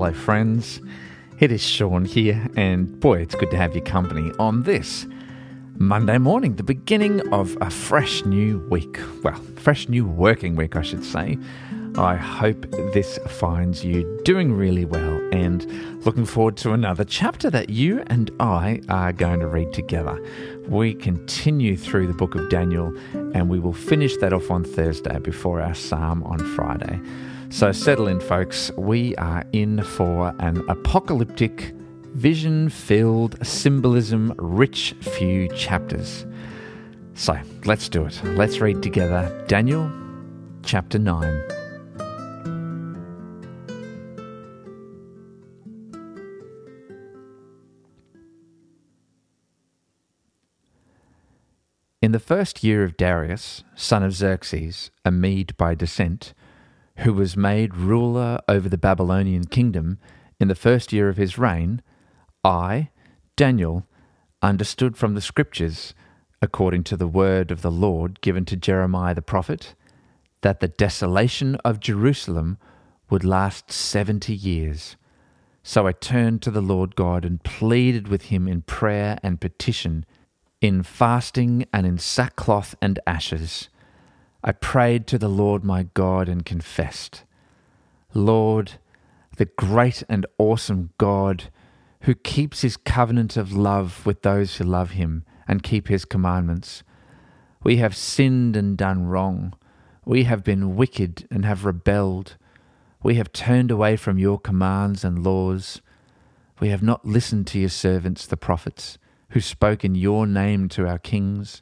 Hello, friends. It is Sean here, and boy, it's good to have your company on this Monday morning, the beginning of a fresh new week. Well, fresh new working week, I should say. I hope this finds you doing really well and looking forward to another chapter that you and I are going to read together. We continue through the book of Daniel and we will finish that off on Thursday before our psalm on Friday. So settle in, folks. We are in for an apocalyptic, vision filled, symbolism rich few chapters. So let's do it. Let's read together Daniel chapter 9. In the first year of Darius, son of Xerxes, a Mede by descent, who was made ruler over the Babylonian kingdom in the first year of his reign, I, Daniel, understood from the Scriptures, according to the word of the Lord given to Jeremiah the prophet, that the desolation of Jerusalem would last seventy years. So I turned to the Lord God and pleaded with him in prayer and petition in fasting and in sackcloth and ashes, I prayed to the Lord my God and confessed, Lord, the great and awesome God, who keeps his covenant of love with those who love him and keep his commandments. We have sinned and done wrong. We have been wicked and have rebelled. We have turned away from your commands and laws. We have not listened to your servants, the prophets who spoke in your name to our kings,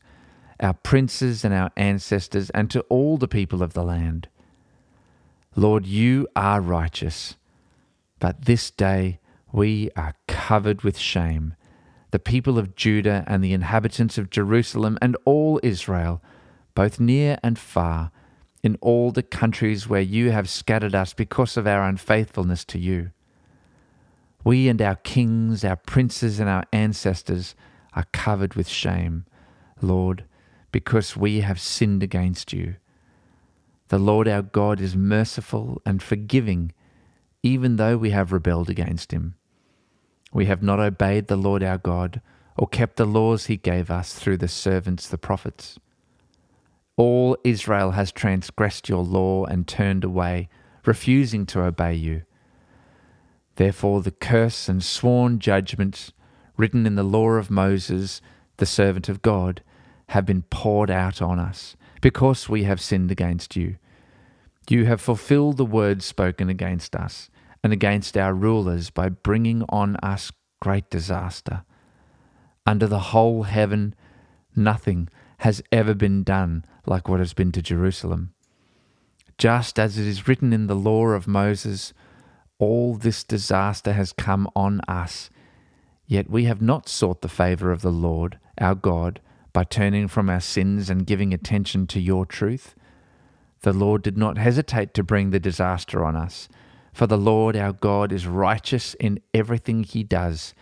our princes, and our ancestors, and to all the people of the land. Lord, you are righteous, but this day we are covered with shame, the people of Judah and the inhabitants of Jerusalem and all Israel, both near and far, in all the countries where you have scattered us because of our unfaithfulness to you. We and our kings, our princes, and our ancestors are covered with shame, Lord, because we have sinned against you. The Lord our God is merciful and forgiving, even though we have rebelled against him. We have not obeyed the Lord our God, or kept the laws he gave us through the servants the prophets. All Israel has transgressed your law and turned away, refusing to obey you. Therefore, the curse and sworn judgments written in the law of Moses, the servant of God, have been poured out on us, because we have sinned against you. You have fulfilled the words spoken against us and against our rulers by bringing on us great disaster. Under the whole heaven, nothing has ever been done like what has been to Jerusalem. Just as it is written in the law of Moses, all this disaster has come on us, yet we have not sought the favour of the Lord our God by turning from our sins and giving attention to your truth. The Lord did not hesitate to bring the disaster on us, for the Lord our God is righteous in everything he does,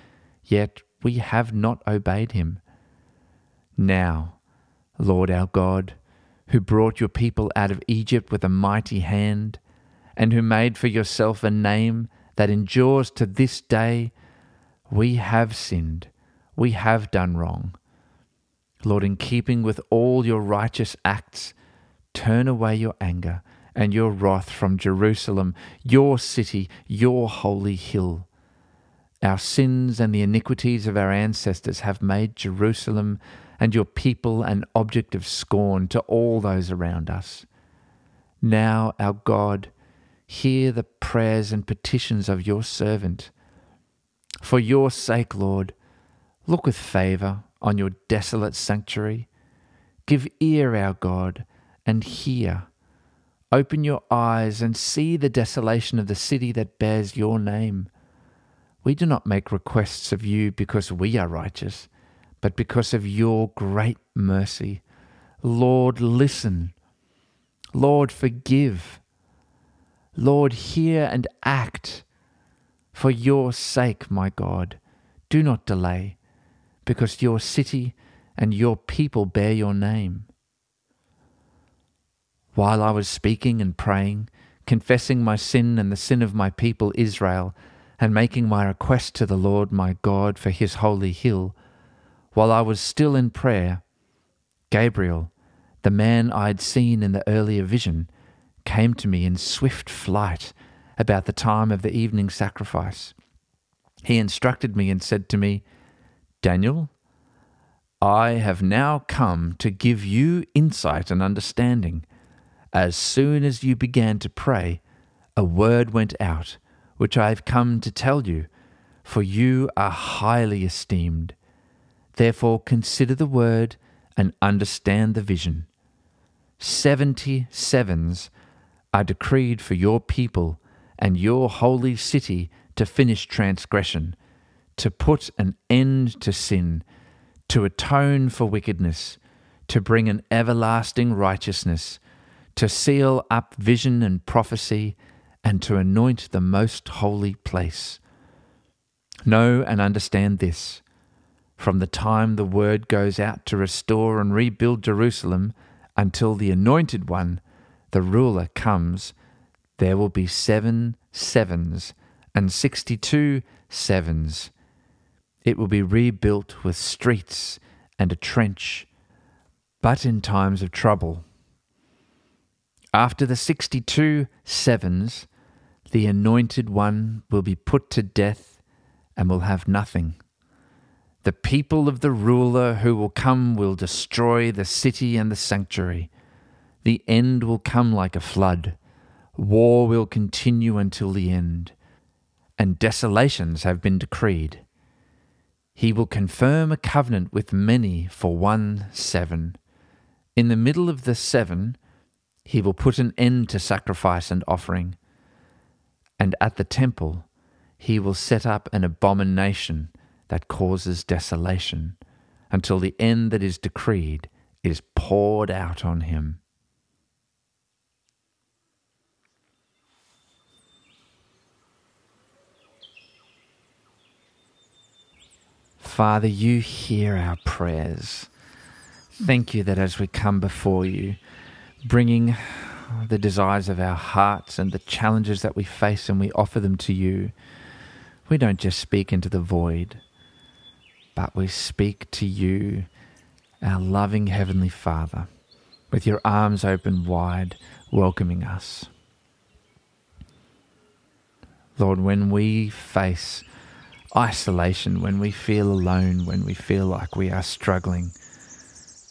yet we have not obeyed him. Now, Lord our God, who brought your people out of Egypt with a mighty hand, and who made for yourself a name that endures to this day, we have sinned, we have done wrong. Lord, in keeping with all your righteous acts, turn away your anger and your wrath from Jerusalem, your city, your holy hill. Our sins and the iniquities of our ancestors have made Jerusalem and your people an object of scorn to all those around us. Now, our God, hear the prayers and petitions of your servant. For your sake, Lord, look with favour on your desolate sanctuary. Give ear, our God, and hear. Open your eyes and see the desolation of the city that bears your name. We do not make requests of you because we are righteous, but because of your great mercy. Lord, listen. Lord, forgive. Lord, hear and act. For your sake, my God, do not delay, because your city and your people bear your name. While I was speaking and praying, confessing my sin and the sin of my people Israel, and making my request to the Lord my God for his holy hill, while I was still in prayer, Gabriel, the man I'd seen in the earlier vision, came to me in swift flight about the time of the evening sacrifice. He instructed me and said to me, Daniel, I have now come to give you insight and understanding. As soon as you began to pray, a word went out, which I have come to tell you, for you are highly esteemed. Therefore consider the word and understand the vision. Seventy sevens are decreed for your people and your holy city to finish transgression, to put an end to sin, to atone for wickedness, to bring an everlasting righteousness, to seal up vision and prophecy, and to anoint the most holy place. Know and understand this. From the time the word goes out to restore and rebuild Jerusalem until the anointed one, the ruler, comes, there will be seven sevens and sixty two sevens. It will be rebuilt with streets and a trench, but in times of trouble. After the sixty two sevens, the anointed one will be put to death and will have nothing. The people of the ruler who will come will destroy the city and the sanctuary. The end will come like a flood. War will continue until the end, and desolations have been decreed. He will confirm a covenant with many for one seven. In the middle of the seven, he will put an end to sacrifice and offering. And at the temple, he will set up an abomination that causes desolation, until the end that is decreed is poured out on him. Father, you hear our prayers. Thank you that as we come before you, bringing the desires of our hearts and the challenges that we face and we offer them to you, we don't just speak into the void, but we speak to you, our loving Heavenly Father, with your arms open wide, welcoming us. Lord, when we face isolation, when we feel alone, when we feel like we are struggling,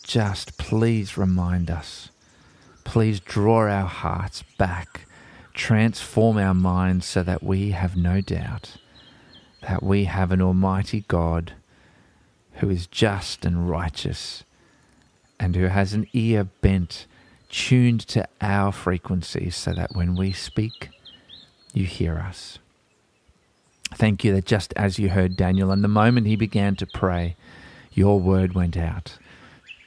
just please remind us. Please draw our hearts back, transform our minds so that we have no doubt that we have an Almighty God who is just and righteous, and who has an ear bent, tuned to our frequencies, so that when we speak, you hear us. Thank you that just as you heard Daniel, and the moment he began to pray, your word went out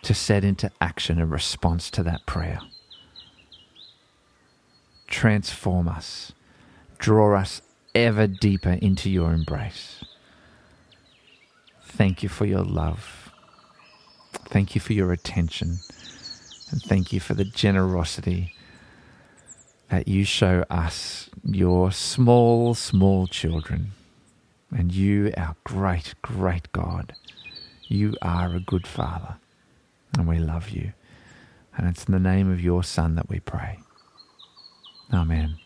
to set into action a response to that prayer. Transform us, draw us ever deeper into your embrace. Thank you for your love. Thank you for your attention. And thank you for the generosity that you show us, your small, small children. And you, our great, great God, you are a good Father. And we love you. And it's in the name of your Son that we pray. Amen.